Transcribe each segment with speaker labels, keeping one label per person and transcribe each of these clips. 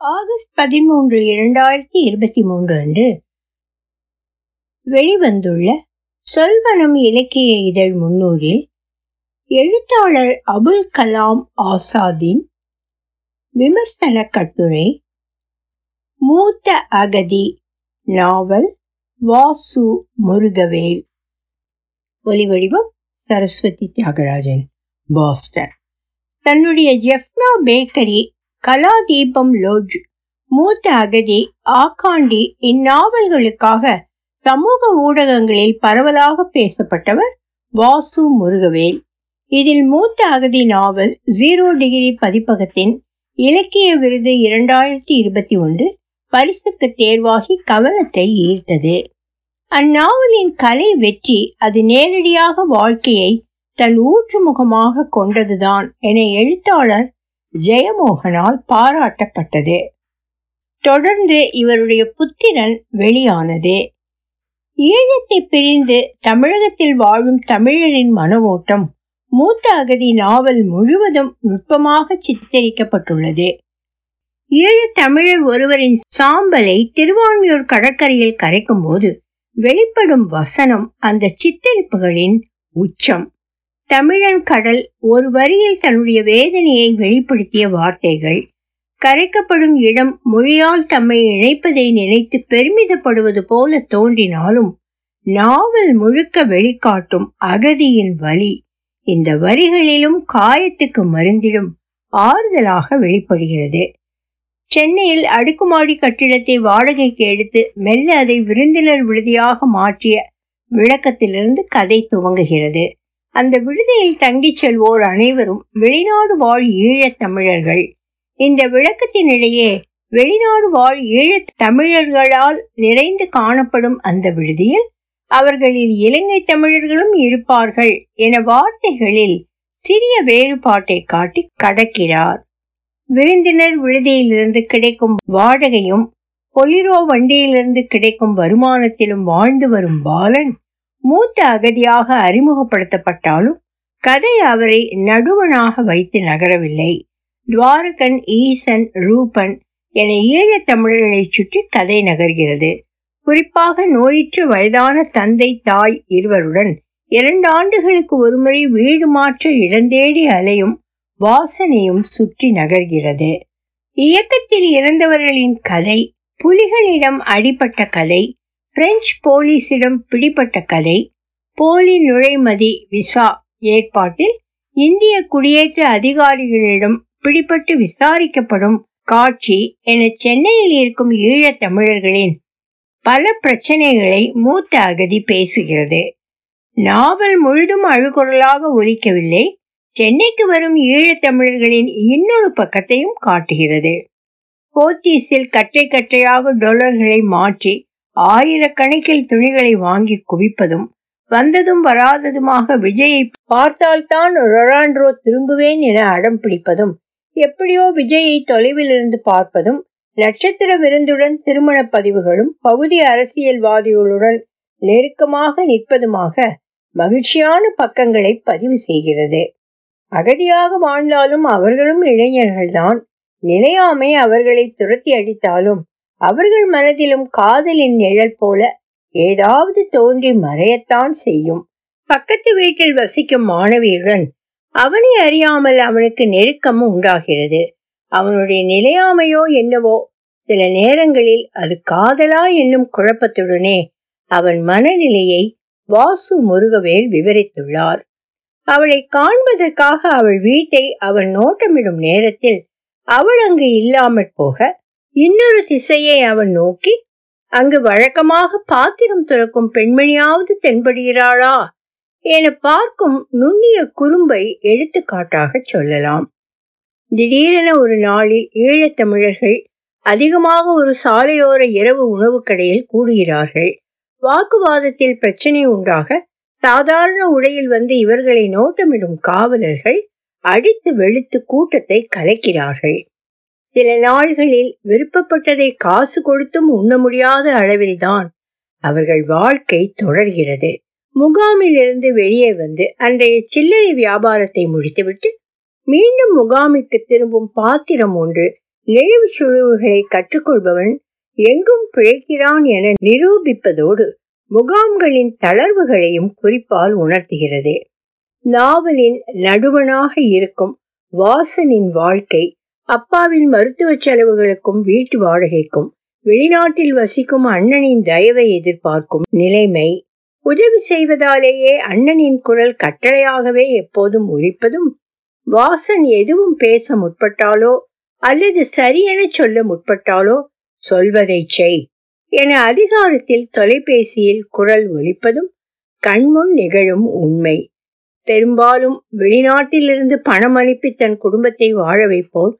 Speaker 1: August பதிமூன்று இரண்டாயிரத்தி இருபத்தி மூன்று அன்று வெளிவந்துள்ள சொல்வனம் இலக்கிய இதழ் முன்னூறில் எழுத்தாளர் அபுல் கலாம் ஆசாதின் விமர்சன கட்டுரை மூத்த அகதி நாவல் வாசு முருகவேல். ஒலிவடிவம் சரஸ்வதி தியாகராஜன் பாஸ்டன். தன்னுடைய ஜெஃப்னா பேக்கரி கலாதீபம் லோட்ஜ் மூத்த அகதி ஆக்காண்டி இந்நாவல்களுக்காக சமூக ஊடகங்களில் பரவலாக பேசப்பட்டவர் வாசு முருகவேல். இதில் மூத்த அகதி நாவல் ஜீரோ டிகிரி பதிப்பகத்தின் இலக்கிய விருது இரண்டாயிரத்தி இருபத்தி ஒன்று பரிசுக்கு தேர்வாகி கவனத்தை ஈர்த்தது. அந்நாவலின் கலை வெற்றி அது நேரடியாக வாழ்க்கையை தன் ஊற்றுமுகமாக கொண்டதுதான் என எழுத்தாளர் ஜெயமோகனால் பாராட்டப்பட்டது. தொடர்ந்து இவருடைய புத்திரன் வெளியானது. ஈழத்தை பிரிந்து தமிழகத்தில் வாழும் தமிழரின் மனவோட்டம் மூத்த அகதி நாவல் முழுவதும் நுட்பமாக சித்தரிக்கப்பட்டுள்ளது. ஈழ தமிழர் ஒருவரின் சாம்பலை திருவான்மியூர் கடற்கரையில் கரைக்கும் போது வெளிப்படும் வசனம் அந்த சித்தரிப்புகளின் உச்சம். தமிழன் கடல் ஒரு வரியில் தன்னுடைய வேதனையை வெளிப்படுத்திய வார்த்தைகள். கரைக்கப்படும் இடம் மொழியால் தம்மை இணைப்பதை நினைத்து பெருமிதப்படுவது போல தோன்றினாலும் நாவல் முழுக்க வெளிக்காட்டும் அகதியின் வலி இந்த வரிகளிலும் காயத்துக்கு மருந்திடும் ஆறுதலாக வெளிப்படுகிறது. சென்னையில் அடுக்குமாடி கட்டிடத்தை வாடகைக்கு எடுத்து மெல்ல அதை விருந்தினர் விடுதியாக மாற்றிய விளக்கத்திலிருந்து கதை துவங்குகிறது. அந்த விடுதியில் தங்கிச் செல்வோர் அனைவரும் வெளிநாடு வாழ் ஈழத் தமிழர்கள். இந்த விளக்கத்தினிடையே வெளிநாடு வாழ் ஈழத் தமிழர்களால் நிறைந்து காணப்படும் அந்த விடுதியில் அவர்களில் இலங்கை தமிழர்களும் இருப்பார்கள் என வார்த்தைகளில் சிறிய வேறுபாட்டை காட்டி கடக்கிறார். விருந்தினர் விடுதியிலிருந்து கிடைக்கும் வாடகையும் பொலிரோ வண்டியிலிருந்து கிடைக்கும் வருமானத்திலும் வாழ்ந்து வரும் பாலன் மூத்த அகதியாக அறிமுகப்படுத்தப்பட்டாலும் கதை அவரை நடுவனாக வைத்து நகரவில்லை. துவாரகன் ஈசன் ரூபன் என ஈழத் தமிழர்களை சுற்றி கதை நகர்கிறது. குறிப்பாக நோயிற்று வயதான தந்தை தாய் இருவருடன் இரண்டு ஆண்டுகளுக்கு ஒருமுறை வீடு மாற்ற இடந்தேடி அலையும் வாசனையும் சுற்றி நகர்கிறது. இயக்கத்தில் இறந்தவர்களின் கதை புலிகளிடம் அடிபட்ட கதை பிரெஞ்சு போலீசிடம் பிடிபட்ட கதை போலி நுழைமதி விசா ஏற்பாட்டில் இந்திய குடியேற்ற அதிகாரிகளிடம் பிடிபட்டு விசாரிக்கப்படும் காட்சி என சென்னையில் இருக்கும் ஈழத் தமிழர்களின் பல பிரச்சனைகளை மூத்த அகதி பேசுகிறது. நாவல் முழுதும் அழுகுரலாக ஒலிக்கவில்லை சென்னைக்கு வரும் ஈழத் தமிழர்களின் இன்னொரு பக்கத்தையும் காட்டுகிறது. போத்தீஸில் கட்டை கட்டையாக டொலர்களை மாற்றி ஆயிரக்கணக்கில் துணிகளை வாங்கி குவிப்பதும் வந்ததும் வராததுமாக விஜயை பார்த்தால்தான் ரொராண்ட்ரோ திரும்புவேன் என அடம் பிடிப்பதும் எப்படியோ விஜயை தொலைவில் இருந்து பார்ப்பதும் நட்சத்திர விருந்துடன் திருமண பதிவுகளும் பகுதி அரசியல்வாதிகளுடன் நெருக்கமாக நிற்பதுமாக மகிழ்ச்சியான பக்கங்களை பதிவு செய்கிறது. அகதியாக வாழ்ந்தாலும் அவர்களும் இளைஞர்கள்தான் நிலையாமை அவர்களை துரத்தி அடித்தாலும் அவர்கள் மனதிலும் காதலின் நிழல் போல ஏதாவது தோன்றி மறையத்தான் செய்யும். பக்கத்து வீட்டில் வசிக்கும் மாணவியுடன் அவனை அறியாமல் அவனுக்கு நெருக்கமும் உண்டாகிறது. அவனுடைய நிலையாமையோ என்னவோ சில நேரங்களில் அது காதலா என்னும் குழப்பத்துடனே அவன் மனநிலையை வாசு முருகவேல் விவரித்துள்ளார். அவளை காண்பதற்காக அவள் வீட்டை அவன் நோட்டமிடும் நேரத்தில் அவள் அங்கு இல்லாமற் போக இன்னொரு திசையை அவன் நோக்கி அங்கு வழக்கமாக பாத்திரம் துறக்கும் பெண்மணியாவது தென்படுகிறாளா? என பார்க்கும் நுண்ணிய குறும்பை எடுத்துக்காட்டாக சொல்லலாம். திடீரென ஒரு நாளில் ஈழத்தமிழர்கள் அதிகமாக ஒரு சாலையோர இரவு உணவு கடையில் கூடுகிறார்கள். வாக்குவாதத்தில் பிரச்சனை உண்டாக சாதாரண உடையில் வந்து இவர்களை நோட்டமிடும் காவலர்கள் அடித்து வெளுத்து கூட்டத்தை கலைக்கிறார்கள். சில நாள்களில் விருப்பப்பட்டதை காசு கொடுத்தும் உண்ண முடியாத அளவில்தான் அவர்கள் வாழ்க்கை தொடர்கிறது. முகாமில் இருந்து வெளியே வந்து அன்றைய சில்லறை வியாபாரத்தை முடித்துவிட்டு மீண்டும் முகாமிற்கு திரும்பும் பாத்திரம் ஒன்று நெளிவு சுழிவுகளை கற்றுக்கொள்பவன் எங்கும் பிழைக்கிறான் என நிரூபிப்பதோடு முகாம்களின் தளர்வுகளையும் குறிப்பால் உணர்த்துகிறது. நாவலின் நடுவனாக இருக்கும் வாசனின் வாழ்க்கை அப்பாவின் மருத்துவ செலவுகளுக்கும் வீட்டு வாடகைக்கும் வெளிநாட்டில் வசிக்கும் அண்ணனின் தயவை எதிர்பார்க்கும் நிலைமை. உதவி செய்வதாலேயே அண்ணனின் குரல் கட்டளையாகவே எப்போதும் ஒலிப்பதும் வாசன் எதுவும் பேச முற்பட்டாலோ அல்லது சரியென சொல்ல முற்பட்டாலோ சொல்வதை செய் என அதிகாரத்தில் தொலைபேசியில் குரல் ஒலிப்பதும் கண்முன் நிகழும் உண்மை. பெரும்பாலும் வெளிநாட்டிலிருந்து பணம் அனுப்பி தன் குடும்பத்தை வாழ வைப்போர்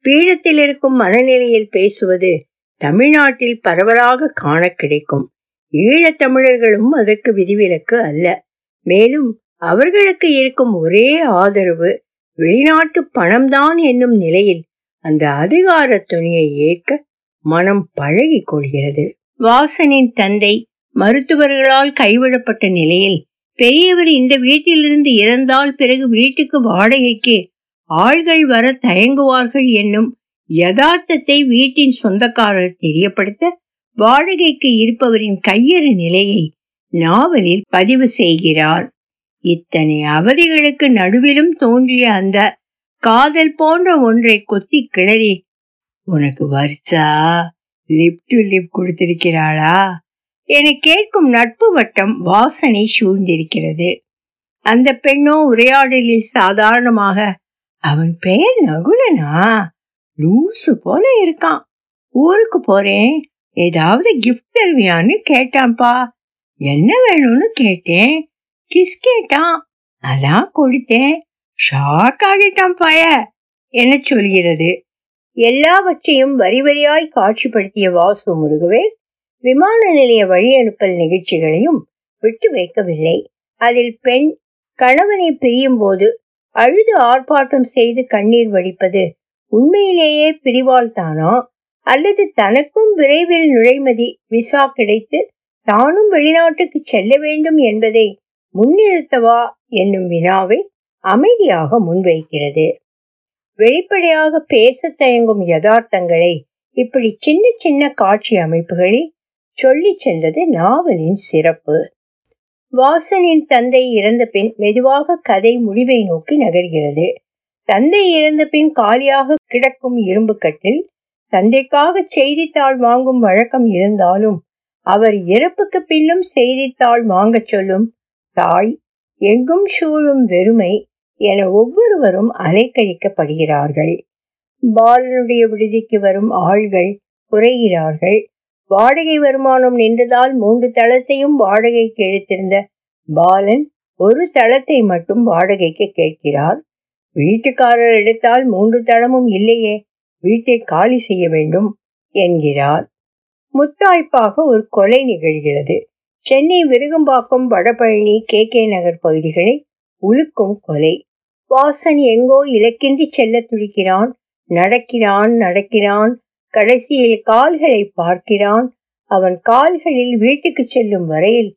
Speaker 1: பீடத்தில் இருக்கும் மனநிலையில் பேசுவது தமிழ்நாட்டில் பரவலாக காண கிடைக்கும். ஈழத் தமிழர்களும் அதற்கு விதிவிலக்கு அல்ல. மேலும் அவர்களுக்கு இருக்கும் ஒரே ஆதரவு வெளிநாட்டு பணம்தான் என்னும் நிலையில் அந்த அதிகார துணியை ஏற்க மனம் பழகி கொள்கிறது. வாசனின் தந்தை மருத்துவர்களால் கைவிடப்பட்ட நிலையில் பெரியவர் இந்த வீட்டிலிருந்து இறந்தால் பிறகு வீட்டுக்கு வாடகைக்கு ஆள்கள் வர தயங்குவார்கள் என்னும் யதார்த்தத்தை வீட்டின் சொந்தக்காரர் தெரியப்படுத்த வாடகைக்கு இருப்பவரின் கையறு நிலையை நாவலில் பதிவு செய்கிறார். இத்தனை அவதிகளுக்கு நடுவிலும் தோன்றிய அந்த காதல் போன்ற ஒன்றை கொத்தி கிளறி உனக்கு வருஷா? லிப் டு லிப் கொடுத்திருக்கிறாளா? என கேட்கும் நட்பு வட்டம் வாசனை சூழ்ந்திருக்கிறது. அந்த பெண்ணோ உரையாடலில் சாதாரணமாக அவன் பெயர் நகுலனா? லூசு போல இருக்கான். ஊருக்கு போறேன். ஏதாவது கிஃப்ட் தருவியான்னு கேட்டான்ப்பா. என்ன வேணும்னு கேட்டேன். கிஸ் கேட்டான். அதான் கொடுத்தேன் ஷாக் ஆகிட்டான் பாய. என சொல்கிறது? எல்லாவற்றையும் வரி வரியாய் காட்சிப்படுத்திய வாசு முருகவே விமான நிலைய வழி அனுப்பல் நிகழ்ச்சிகளையும் விட்டு வைக்கவில்லை. அதில் பெண் கணவனை பிரியும் போது அழுது ஆர்ப்பாட்டம் செய்து கண்ணீர் வடிப்பது உண்மையிலேயே பிரிவால் தானா அல்லது தனக்கும் விரைவில் நுழைமதி விசா கிடைத்து தானும் வெளிநாட்டுக்கு செல்ல வேண்டும் என்பதை முன்னிறுத்தவா என்னும் வினாவை அமைதியாக முன்வைக்கிறது. வெளிப்படையாக பேச தயங்கும் யதார்த்தங்களை இப்படி சின்ன சின்ன காட்சி அமைப்புகளில் சொல்லி சென்றது நாவலின் சிறப்பு. வாசனின் தந்தை இறந்த பின் மெதுவாக கதை முடிவை நோக்கி நகர்கிறது. தந்தை இறந்த பின் காலியாக கிடக்கும் இரும்பு கட்டில் தந்தைக்காக செய்தித்தாள் வாங்கும் வழக்கம் இருந்தாலும் அவர் இறப்புக்கு பின்னும் செய்தித்தாள் வாங்கச் சொல்லும் தாய் எங்கும் சூழும் வெறுமை என ஒவ்வொருவரும் அலைக்கழிக்கப்படுகிறார்கள். பாலனுடைய விடுதிக்கு வரும் ஆள்கள் குறைகிறார்கள். வாடகை வருமானம் நின்றதால் மூன்று தளத்தையும் வாடகைக்கு எடுத்திருந்த பாலன் ஒரு தளத்தை மட்டும் வாடகைக்கு கேட்கிறார். வீட்டுக்காரர் எடுத்தால் மூன்று தளமும் இல்லையே வீட்டை காலி செய்ய வேண்டும் என்கிறார். முத்தாய்ப்பாக ஒரு கொலை நிகழ்கிறது. சென்னை விருகம்பாக்கம் வடபழனி கே கே நகர் பகுதிகளை உலுக்கும் கொலை. வாசன் எங்கோ இலக்கின்றி செல்ல துடிக்கிறான் நடக்கிறான் நடக்கிறான் கடைசியில் கால்களை பார்க்கிறான். அவன் கால்களில் வீட்டுக்கு செல்லும் வரையில்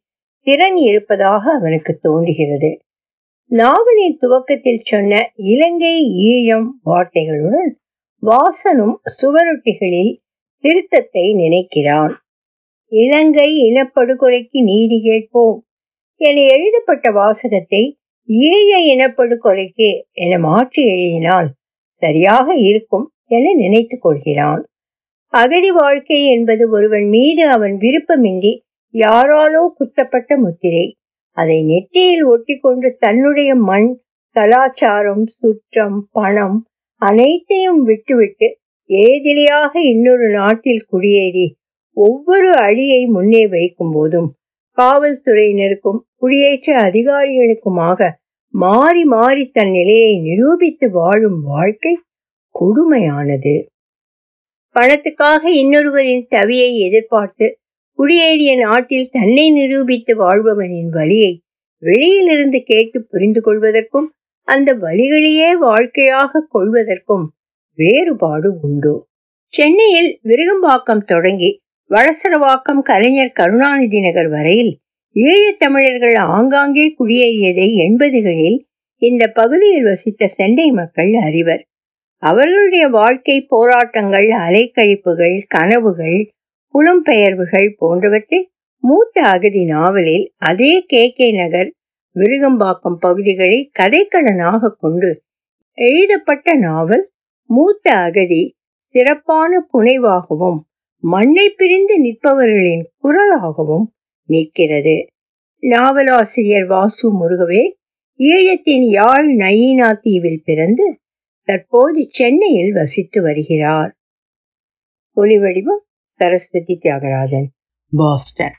Speaker 1: திறன் இருப்பதாக அவனுக்கு தோன்றுகிறது. நாவலின் துவக்கத்தில் சொன்ன இலங்கை ஈழம் வார்த்தைகளுடன் வாசனும் சுவரொட்டிகளில் திருத்தத்தை நினைக்கிறான். இலங்கை இனப்படுகொலைக்கு நீதி கேட்போம் என எழுதப்பட்ட வாசகத்தை ஈழ இனப்படுகொலைக்கு என மாற்றி எழுதினால் சரியாக இருக்கும் என நினைத்து கொள்கிறான். அகதி வாழ்க்கை என்பது ஒருவன் மீது அவன் விருப்பமின்றி யாராலோ குத்தப்பட்ட முத்திரை. அதை நெற்றியில் ஒட்டிக்கொண்டு தன்னுடைய மண் கலாச்சாரம் சுற்றம் பணம் அனைத்தையும் விட்டுவிட்டு ஏதிலியாக இன்னொரு நாட்டில் குடியேறி ஒவ்வொரு அடியை முன்னே வைக்கும் போதும் காவல்துறையினருக்கும் குடியேற்ற அதிகாரிகளுக்குமாக மாறி மாறி தன் நிலையை நிரூபித்து வாழும் வாழ்க்கை கொடுமையானது. பணத்துக்காக இன்னொருவரின் தவியை எதிர்பார்த்து குடியேறிய நாட்டில் தன்னை நிரூபித்து வாழ்பவனின் வழியை வெளியிலிருந்து கேட்டு புரிந்து கொள்வதற்கும் அந்த வழிகளையே வாழ்க்கையாக கொள்வதற்கும் வேறுபாடு உண்டு. சென்னையில் விருகம்பாக்கம் தொடங்கி வளசரவாக்கம் கலைஞர் கருணாநிதி நகர் வரையில் ஈழத்தமிழர்கள் ஆங்காங்கே குடியேறியதை எண்பதுகளில் இந்த பகுதியில் வசித்த சென்னை மக்கள் அறிவர். அவர்களுடைய வாழ்க்கை போராட்டங்கள் அலைக்கழிப்புகள் கனவுகள் புலம்பெயர்வுகள் போன்றவற்றை மூத்த அகதி நாவலில் அதே கே. கே. நகர் விருகம்பாக்கம் பகுதிகளை கதைக்களனாக கொண்டு எழுதப்பட்ட நாவல் மூத்த அகதி சிறப்பான புனைவாகவும் மண்ணை பிரிந்து நிற்பவர்களின் குரலாகவும் நிற்கிறது. நாவலாசிரியர் வாசு முருகவே ஈழத்தின் யாழ் நயீனா தீவில் பிறந்து தற்போது சென்னையில் வசித்து வருகிறார். ஒலிவடிவம் சரஸ்வதி தியாகராஜன். பாஸ்டன்.